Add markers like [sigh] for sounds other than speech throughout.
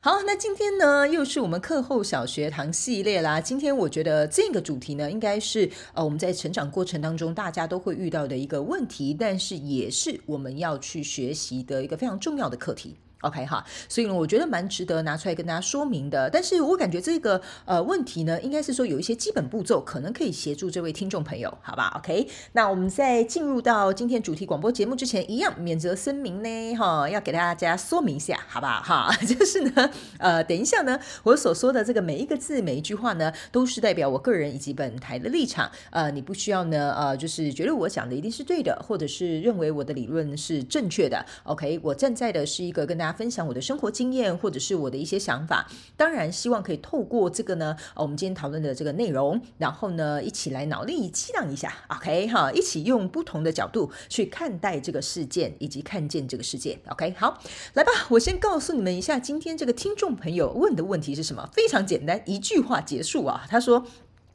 好，那今天呢，又是我们课后小学堂系列啦。今天我觉得这个主题呢，应该是呃我们在成长过程当中大家都会遇到的一个问题，但是也是我们要去学习的一个非常重要的课题。OK 哈，所以呢，我觉得蛮值得拿出来跟大家说明的。但是我感觉这个呃问题呢，应该是说有一些基本步骤，可能可以协助这位听众朋友，好吧？OK，那我们在进入到今天主题广播节目之前，一样免责声明呢，哈，要给大家说明一下，好不好？哈，[laughs] 就是呢，呃，等一下呢，我所说的这个每一个字、每一句话呢，都是代表我个人以及本台的立场。呃，你不需要呢，呃，就是觉得我讲的一定是对的，或者是认为我的理论是正确的。OK，我站在的是一个跟大家。分享我的生活经验，或者是我的一些想法，当然希望可以透过这个呢，我们今天讨论的这个内容，然后呢，一起来脑力激荡一下，OK 哈，一起用不同的角度去看待这个事件，以及看见这个世界，OK 好，来吧，我先告诉你们一下，今天这个听众朋友问的问题是什么？非常简单，一句话结束啊，他说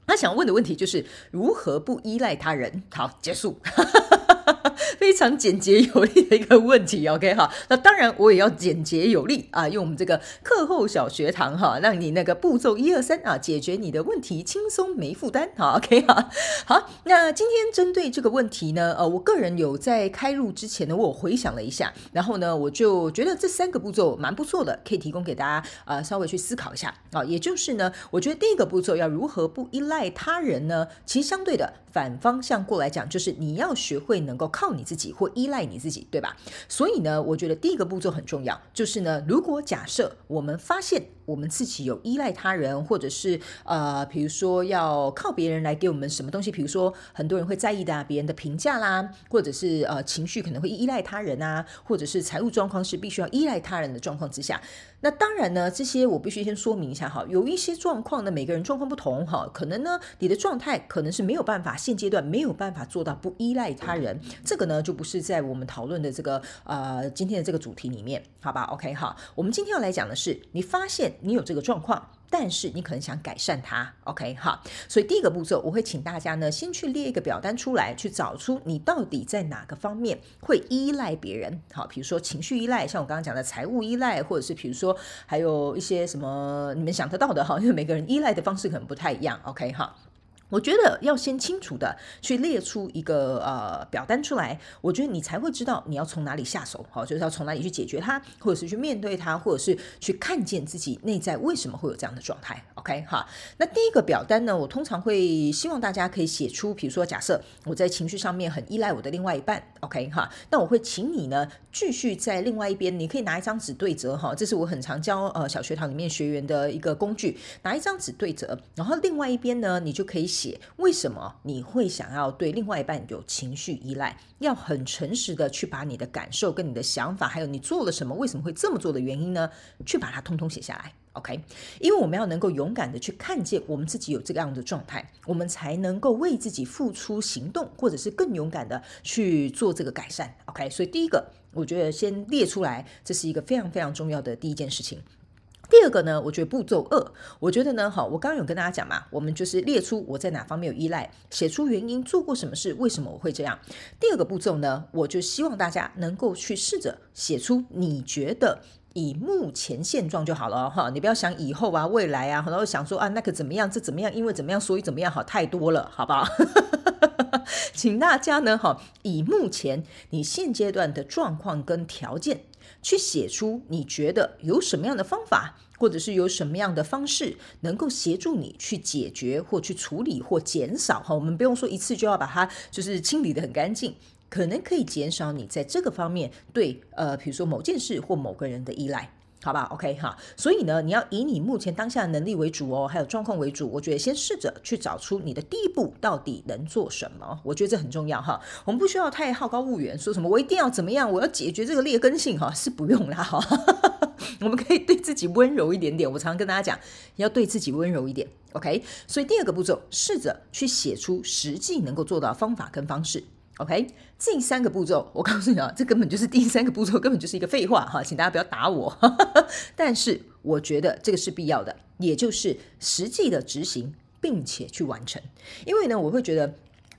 他想问的问题就是如何不依赖他人。好，结束。[laughs] [laughs] 非常简洁有力的一个问题，OK 哈，那当然我也要简洁有力啊，用我们这个课后小学堂哈，让你那个步骤一二三啊，解决你的问题轻松没负担，好 [laughs] OK 哈，好，那今天针对这个问题呢，呃，我个人有在开录之前呢，我回想了一下，然后呢，我就觉得这三个步骤蛮不错的，可以提供给大家呃稍微去思考一下啊，也就是呢，我觉得第一个步骤要如何不依赖他人呢？其实相对的反方向过来讲，就是你要学会能够靠你。自己或依赖你自己，对吧？所以呢，我觉得第一个步骤很重要，就是呢，如果假设我们发现我们自己有依赖他人，或者是呃，比如说要靠别人来给我们什么东西，比如说很多人会在意的啊，别人的评价啦，或者是呃情绪可能会依赖他人啊，或者是财务状况是必须要依赖他人的状况之下。那当然呢，这些我必须先说明一下哈，有一些状况呢，每个人状况不同哈，可能呢，你的状态可能是没有办法，现阶段没有办法做到不依赖他人，这个呢就不是在我们讨论的这个呃今天的这个主题里面，好吧？OK 哈，我们今天要来讲的是，你发现你有这个状况。但是你可能想改善它，OK 哈，所以第一个步骤，我会请大家呢先去列一个表单出来，去找出你到底在哪个方面会依赖别人，好，比如说情绪依赖，像我刚刚讲的财务依赖，或者是比如说还有一些什么你们想得到的哈，因为每个人依赖的方式可能不太一样，OK 哈。我觉得要先清楚的去列出一个呃表单出来，我觉得你才会知道你要从哪里下手，好，就是要从哪里去解决它，或者是去面对它，或者是去看见自己内在为什么会有这样的状态。OK 哈，那第一个表单呢，我通常会希望大家可以写出，比如说假设我在情绪上面很依赖我的另外一半，OK 哈，那我会请你呢继续在另外一边，你可以拿一张纸对折哈，这是我很常教呃小学堂里面学员的一个工具，拿一张纸对折，然后另外一边呢，你就可以写。为什么你会想要对另外一半有情绪依赖？要很诚实的去把你的感受、跟你的想法，还有你做了什么、为什么会这么做的原因呢？去把它通通写下来，OK？因为我们要能够勇敢的去看见我们自己有这个样的状态，我们才能够为自己付出行动，或者是更勇敢的去做这个改善，OK？所以第一个，我觉得先列出来，这是一个非常非常重要的第一件事情。第二个呢，我觉得步骤二，我觉得呢，好，我刚刚有跟大家讲嘛，我们就是列出我在哪方面有依赖，写出原因，做过什么事，为什么我会这样。第二个步骤呢，我就希望大家能够去试着写出你觉得以目前现状就好了哈，你不要想以后啊、未来啊，然后想说啊那个怎么样，这怎么样，因为怎么样，所以怎么样，好太多了，好不好？[laughs] 请大家呢，哈，以目前你现阶段的状况跟条件。去写出你觉得有什么样的方法，或者是有什么样的方式能够协助你去解决或去处理或减少哈，我们不用说一次就要把它就是清理得很干净，可能可以减少你在这个方面对呃，比如说某件事或某个人的依赖。好吧，OK 哈，所以呢，你要以你目前当下的能力为主哦，还有状况为主。我觉得先试着去找出你的第一步到底能做什么，我觉得这很重要哈。我们不需要太好高骛远，说什么我一定要怎么样，我要解决这个劣根性哈，是不用啦哈。[laughs] 我们可以对自己温柔一点点。我常常跟大家讲，要对自己温柔一点。OK，所以第二个步骤，试着去写出实际能够做到的方法跟方式。OK，这三个步骤，我告诉你啊，这根本就是第三个步骤，根本就是一个废话哈，请大家不要打我。[laughs] 但是我觉得这个是必要的，也就是实际的执行，并且去完成。因为呢，我会觉得。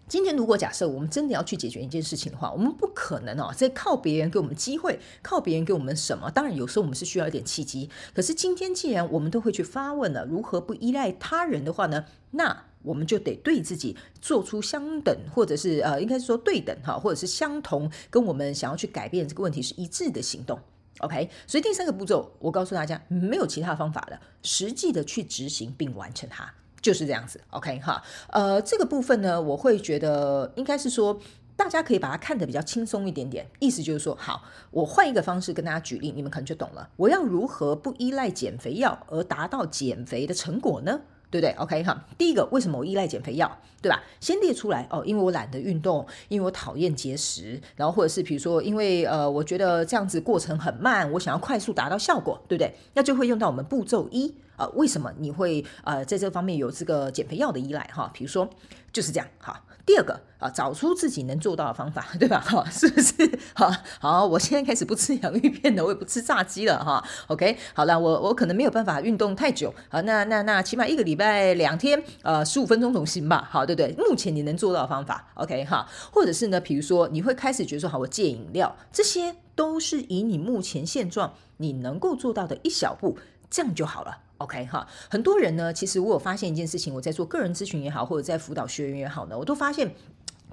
今天如果假设我们真的要去解决一件事情的话，我们不可能哦，在靠别人给我们机会，靠别人给我们什么？当然有时候我们是需要一点契机。可是今天既然我们都会去发问了，如何不依赖他人的话呢？那我们就得对自己做出相等，或者是呃，应该是说对等哈，或者是相同，跟我们想要去改变这个问题是一致的行动。OK，所以第三个步骤，我告诉大家，没有其他方法了，实际的去执行并完成它。就是这样子，OK 哈，呃，这个部分呢，我会觉得应该是说，大家可以把它看得比较轻松一点点。意思就是说，好，我换一个方式跟大家举例，你们可能就懂了。我要如何不依赖减肥药而达到减肥的成果呢？对不对？OK 哈，第一个，为什么我依赖减肥药？对吧？先列出来哦，因为我懒得运动，因为我讨厌节食，然后或者是比如说，因为呃，我觉得这样子过程很慢，我想要快速达到效果，对不对？那就会用到我们步骤一。呃，为什么你会呃在这方面有这个减肥药的依赖哈？比如说就是这样哈。第二个啊，找出自己能做到的方法，[laughs] 对吧？哈，是不是？好，好，我现在开始不吃洋芋片了，我也不吃炸鸡了哈。OK，好了，我我可能没有办法运动太久啊，那那那起码一个礼拜两天，呃，十五分钟总行吧？好，对不对？目前你能做到的方法，OK 哈，或者是呢，比如说你会开始觉得说，好，我戒饮料，这些都是以你目前现状你能够做到的一小步，这样就好了。OK 哈，很多人呢，其实我有发现一件事情，我在做个人咨询也好，或者在辅导学员也好呢，我都发现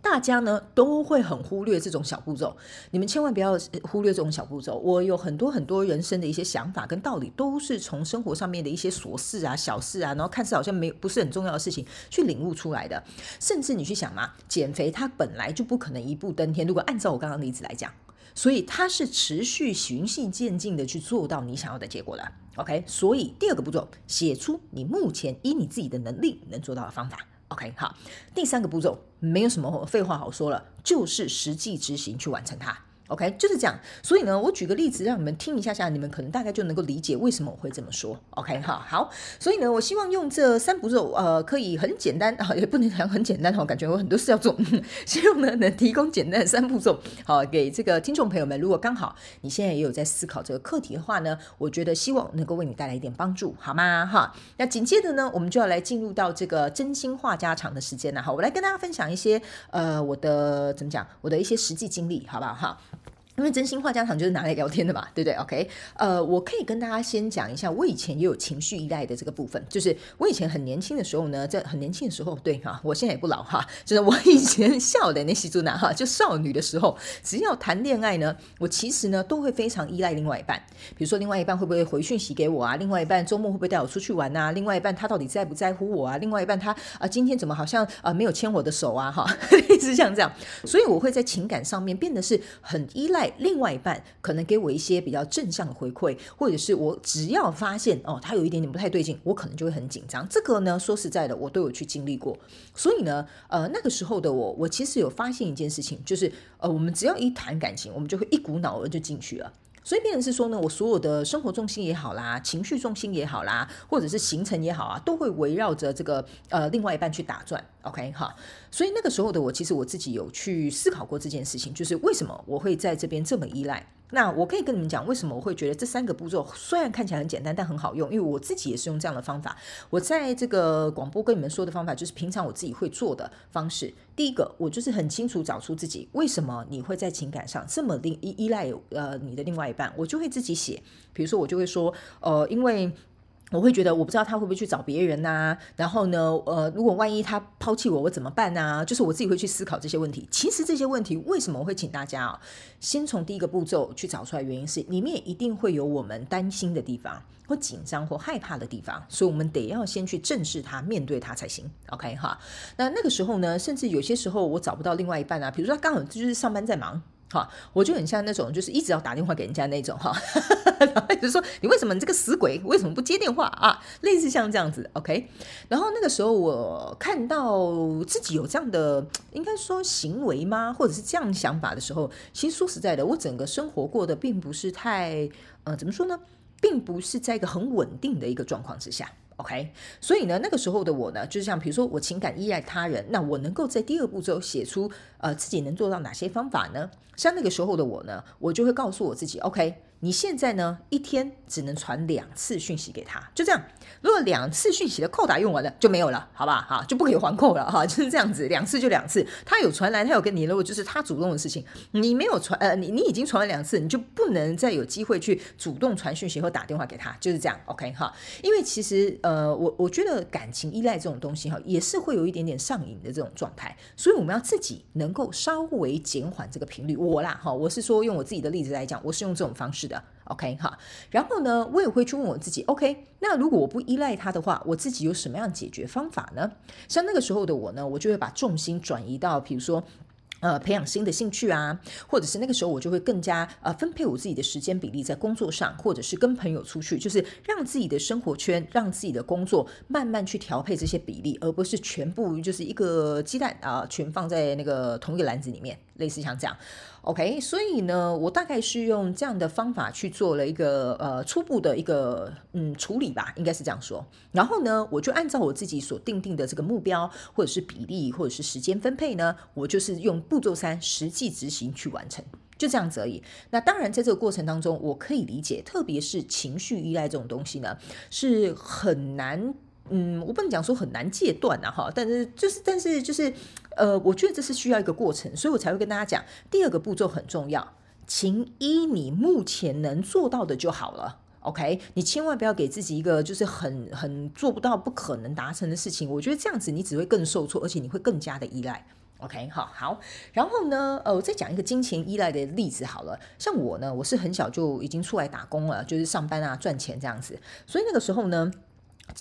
大家呢都会很忽略这种小步骤。你们千万不要忽略这种小步骤。我有很多很多人生的一些想法跟道理，都是从生活上面的一些琐事啊、小事啊，然后看似好像没不是很重要的事情去领悟出来的。甚至你去想嘛，减肥它本来就不可能一步登天。如果按照我刚刚的例子来讲。所以它是持续循序渐进的去做到你想要的结果的，OK？所以第二个步骤，写出你目前以你自己的能力能做到的方法，OK？好，第三个步骤没有什么废话好说了，就是实际执行去完成它。OK，就是这样。所以呢，我举个例子让你们听一下下，你们可能大概就能够理解为什么我会这么说。OK，哈，好。所以呢，我希望用这三步骤，呃，可以很简单啊，也不能讲很简单哈，感觉我很多事要做。[laughs] 希望呢，能提供简单的三步骤，好，给这个听众朋友们。如果刚好你现在也有在思考这个课题的话呢，我觉得希望能够为你带来一点帮助，好吗？哈，那紧接着呢，我们就要来进入到这个真心话家常的时间了。好，我来跟大家分享一些呃，我的怎么讲，我的一些实际经历，好不好？哈。因为真心话家常就是拿来聊天的嘛，对不对？OK，呃，我可以跟大家先讲一下，我以前也有情绪依赖的这个部分，就是我以前很年轻的时候呢，在很年轻的时候，对哈，我现在也不老哈，就是我以前笑的那些猪男哈，就少女的时候，只要谈恋爱呢，我其实呢都会非常依赖另外一半，比如说另外一半会不会回讯息给我啊，另外一半周末会不会带我出去玩啊，另外一半他到底在不在乎我啊，另外一半他啊、今天怎么好像啊、没有牵我的手啊哈，[laughs] 一直像这样，所以我会在情感上面变得是很依赖。另外一半可能给我一些比较正向的回馈，或者是我只要发现哦，他有一点点不太对劲，我可能就会很紧张。这个呢，说实在的，我都有去经历过。所以呢，呃，那个时候的我，我其实有发现一件事情，就是呃，我们只要一谈感情，我们就会一股脑儿就进去了。所以变成是说呢，我所有的生活重心也好啦，情绪重心也好啦，或者是行程也好啊，都会围绕着这个呃另外一半去打转。OK 哈，所以那个时候的我，其实我自己有去思考过这件事情，就是为什么我会在这边这么依赖。那我可以跟你们讲，为什么我会觉得这三个步骤虽然看起来很简单，但很好用，因为我自己也是用这样的方法。我在这个广播跟你们说的方法，就是平常我自己会做的方式。第一个，我就是很清楚找出自己为什么你会在情感上这么依依赖呃你的另外一半，我就会自己写。比如说，我就会说，呃，因为。我会觉得我不知道他会不会去找别人呐，然后呢，呃，如果万一他抛弃我，我怎么办呢？就是我自己会去思考这些问题。其实这些问题为什么我会请大家啊，先从第一个步骤去找出来，原因是里面一定会有我们担心的地方，或紧张或害怕的地方，所以我们得要先去正视它，面对它才行。OK 哈，那那个时候呢，甚至有些时候我找不到另外一半啊，比如说他刚好就是上班在忙。哈，我就很像那种，就是一直要打电话给人家那种哈，[laughs] 然后就说你为什么你这个死鬼为什么不接电话啊？类似像这样子，OK。然后那个时候我看到自己有这样的，应该说行为吗？或者是这样想法的时候，其实说实在的，我整个生活过得并不是太，呃，怎么说呢？并不是在一个很稳定的一个状况之下。OK，所以呢，那个时候的我呢，就是像比如说我情感依赖他人，那我能够在第二步骤写出呃自己能做到哪些方法呢？像那个时候的我呢，我就会告诉我自己，OK。你现在呢，一天只能传两次讯息给他，就这样。如果两次讯息的扣打用完了，就没有了，好吧？哈，就不可以还扣了哈，就是这样子，两次就两次。他有传来，他有跟你，如果就是他主动的事情，你没有传，呃，你你已经传了两次，你就不能再有机会去主动传讯息或打电话给他，就是这样，OK 哈。因为其实，呃，我我觉得感情依赖这种东西哈，也是会有一点点上瘾的这种状态，所以我们要自己能够稍微减缓这个频率。我啦，哈，我是说用我自己的例子来讲，我是用这种方式。OK 哈，然后呢，我也会去问我自己，OK，那如果我不依赖他的话，我自己有什么样解决方法呢？像那个时候的我呢，我就会把重心转移到，比如说，呃，培养新的兴趣啊，或者是那个时候我就会更加呃分配我自己的时间比例在工作上，或者是跟朋友出去，就是让自己的生活圈，让自己的工作慢慢去调配这些比例，而不是全部就是一个鸡蛋啊，全放在那个同一个篮子里面。类似像这样，OK，所以呢，我大概是用这样的方法去做了一个呃初步的一个嗯处理吧，应该是这样说。然后呢，我就按照我自己所定定的这个目标，或者是比例，或者是时间分配呢，我就是用步骤三实际执行去完成，就这样子而已。那当然，在这个过程当中，我可以理解，特别是情绪依赖这种东西呢，是很难。嗯，我不能讲说很难戒断呐，哈，但是就是，但是就是，呃，我觉得这是需要一个过程，所以我才会跟大家讲，第二个步骤很重要，请依你目前能做到的就好了，OK？你千万不要给自己一个就是很很做不到、不可能达成的事情，我觉得这样子你只会更受挫，而且你会更加的依赖，OK？好，好，然后呢，呃，我再讲一个金钱依赖的例子好了，像我呢，我是很小就已经出来打工了，就是上班啊赚钱这样子，所以那个时候呢。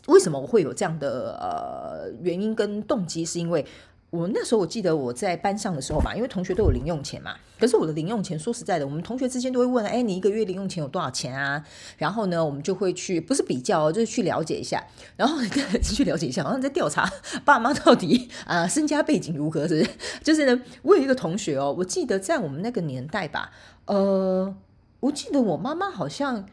为什么我会有这样的呃原因跟动机？是因为我那时候我记得我在班上的时候吧，因为同学都有零用钱嘛。可是我的零用钱，说实在的，我们同学之间都会问：哎，你一个月零用钱有多少钱啊？然后呢，我们就会去不是比较，就是去了解一下，然后去了解一下，好像在调查 [laughs] 爸妈到底啊、身家背景如何，是是？就是呢，我有一个同学哦，我记得在我们那个年代吧，呃，我记得我妈妈好像。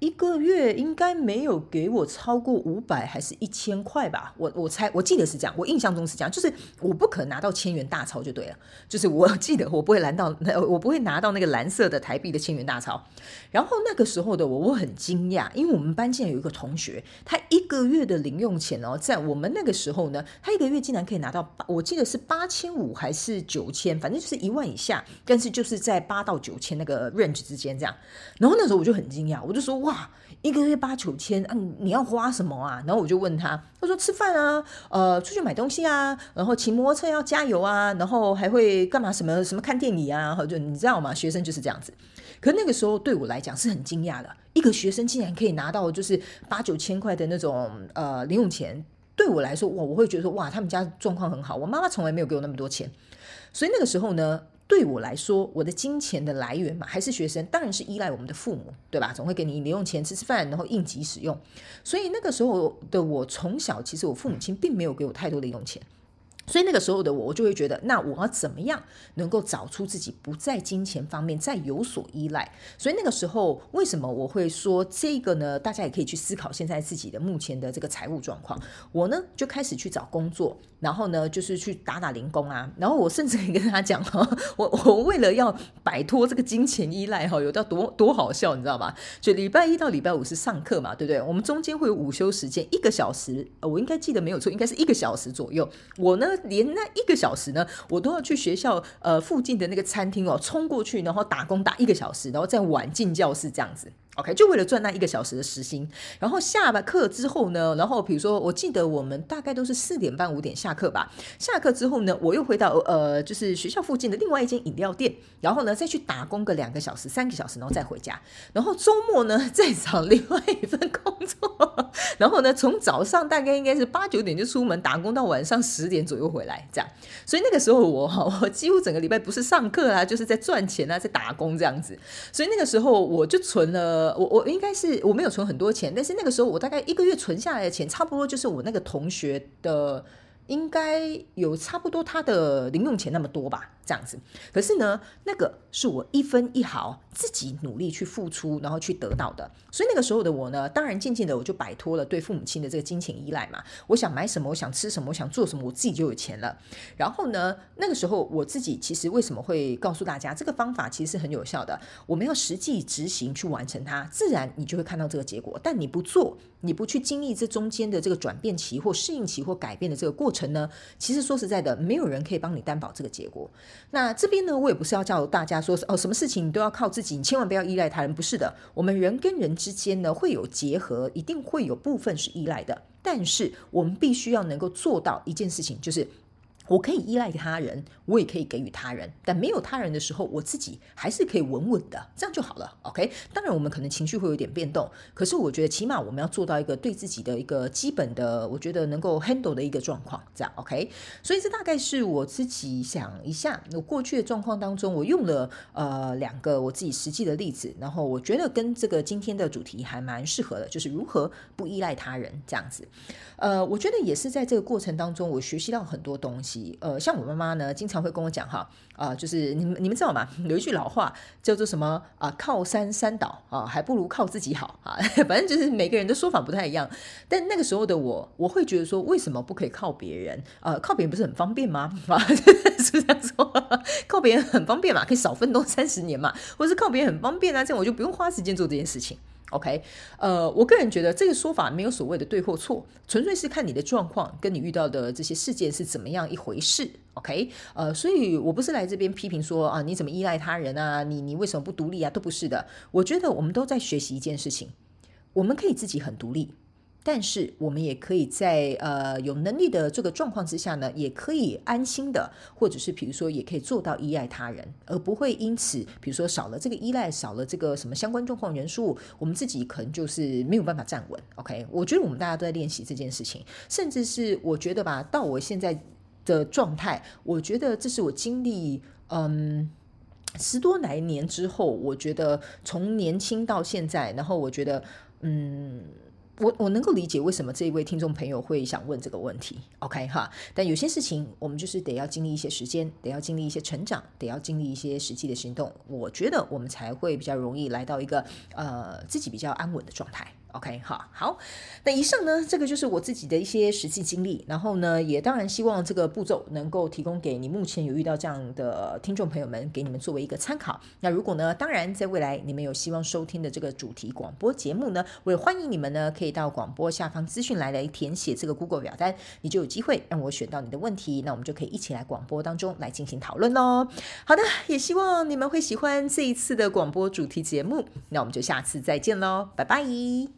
一个月应该没有给我超过五百还是一千块吧？我我猜我记得是这样，我印象中是这样，就是我不可能拿到千元大钞就对了。就是我记得我不会拿到，我不会拿到那个蓝色的台币的千元大钞。然后那个时候的我我很惊讶，因为我们班竟然有一个同学，他一个月的零用钱哦，在我们那个时候呢，他一个月竟然可以拿到，我记得是八千五还是九千，反正就是一万以下，但是就是在八到九千那个 range 之间这样。然后那时候我就很惊讶，我就说。哇，一个月八九千啊！你要花什么啊？然后我就问他，他说吃饭啊，呃，出去买东西啊，然后骑摩托车要加油啊，然后还会干嘛？什么什么看电影啊？就你知道吗？学生就是这样子。可那个时候对我来讲是很惊讶的，一个学生竟然可以拿到就是八九千块的那种呃零用钱。对我来说，哇，我会觉得说哇，他们家状况很好。我妈妈从来没有给我那么多钱，所以那个时候呢。对我来说，我的金钱的来源嘛，还是学生，当然是依赖我们的父母，对吧？总会给你零用钱吃吃饭，然后应急使用。所以那个时候的我，从小其实我父母亲并没有给我太多的零用钱。所以那个时候的我，我就会觉得，那我要怎么样能够找出自己不在金钱方面再有所依赖？所以那个时候，为什么我会说这个呢？大家也可以去思考现在自己的目前的这个财务状况。我呢就开始去找工作，然后呢就是去打打零工啊。然后我甚至可以跟他讲，我我为了要摆脱这个金钱依赖哈，有到多多好笑，你知道吧？就礼拜一到礼拜五是上课嘛，对不对？我们中间会有午休时间一个小时，我应该记得没有错，应该是一个小时左右。我呢。连那一个小时呢，我都要去学校呃附近的那个餐厅哦，冲过去，然后打工打一个小时，然后再晚进教室这样子。OK，就为了赚那一个小时的时薪，然后下了课之后呢，然后比如说，我记得我们大概都是四点半五点下课吧。下课之后呢，我又回到呃，就是学校附近的另外一间饮料店，然后呢再去打工个两个小时、三个小时，然后再回家。然后周末呢 [laughs] 再找另外一份工作，[laughs] 然后呢从早上大概应该是八九点就出门打工到晚上十点左右回来，这样。所以那个时候我，[laughs] 我几乎整个礼拜不是上课啊，就是在赚钱啊，在打工这样子。所以那个时候我就存了。我我应该是我没有存很多钱，但是那个时候我大概一个月存下来的钱，差不多就是我那个同学的，应该有差不多他的零用钱那么多吧。这样子。可是呢，那个是我一分一毫自己努力去付出，然后去得到的。所以那个时候的我呢，当然渐渐的我就摆脱了对父母亲的这个金钱依赖嘛。我想买什么，我想吃什么，我想做什么，我自己就有钱了。然后呢，那个时候我自己其实为什么会告诉大家这个方法其实是很有效的？我们要实际执行去完成它，自然你就会看到这个结果。但你不做，你不去经历这中间的这个转变期或适应期或改变的这个过程呢，其实说实在的，没有人可以帮你担保这个结果。那这边呢，我也不是要叫大家说哦，什么事情你都要靠自己，你千万不要依赖他人。不是的，我们人跟人之间呢会有结合，一定会有部分是依赖的，但是我们必须要能够做到一件事情，就是。我可以依赖他人，我也可以给予他人，但没有他人的时候，我自己还是可以稳稳的，这样就好了。OK，当然我们可能情绪会有点变动，可是我觉得起码我们要做到一个对自己的一个基本的，我觉得能够 handle 的一个状况，这样 OK。所以这大概是我自己想一下，我过去的状况当中，我用了呃两个我自己实际的例子，然后我觉得跟这个今天的主题还蛮适合的，就是如何不依赖他人这样子。呃，我觉得也是在这个过程当中，我学习到很多东西。呃，像我妈妈呢，经常会跟我讲哈，啊、就是你们你们知道吗？有一句老话叫做什么啊、靠山山倒啊、还不如靠自己好啊。[laughs] 反正就是每个人的说法不太一样。但那个时候的我，我会觉得说，为什么不可以靠别人？呃，靠别人不是很方便吗？[laughs] 啊，[laughs] 是不是这样说？靠别人很方便嘛，可以少奋斗三十年嘛，或是靠别人很方便啊，这样我就不用花时间做这件事情。OK，呃，我个人觉得这个说法没有所谓的对或错，纯粹是看你的状况跟你遇到的这些事件是怎么样一回事。OK，呃，所以我不是来这边批评说啊，你怎么依赖他人啊，你你为什么不独立啊，都不是的。我觉得我们都在学习一件事情，我们可以自己很独立。但是我们也可以在呃有能力的这个状况之下呢，也可以安心的，或者是比如说也可以做到依赖他人，而不会因此比如说少了这个依赖，少了这个什么相关状况元素，我们自己可能就是没有办法站稳。OK，我觉得我们大家都在练习这件事情，甚至是我觉得吧，到我现在的状态，我觉得这是我经历嗯十多来年之后，我觉得从年轻到现在，然后我觉得嗯。我我能够理解为什么这一位听众朋友会想问这个问题，OK 哈？但有些事情我们就是得要经历一些时间，得要经历一些成长，得要经历一些实际的行动，我觉得我们才会比较容易来到一个呃自己比较安稳的状态。OK，好，好，那以上呢，这个就是我自己的一些实际经历，然后呢，也当然希望这个步骤能够提供给你目前有遇到这样的听众朋友们，给你们作为一个参考。那如果呢，当然在未来你们有希望收听的这个主题广播节目呢，我也欢迎你们呢，可以到广播下方资讯栏来填写这个 Google 表单，你就有机会让我选到你的问题，那我们就可以一起来广播当中来进行讨论喽。好的，也希望你们会喜欢这一次的广播主题节目，那我们就下次再见喽，拜拜。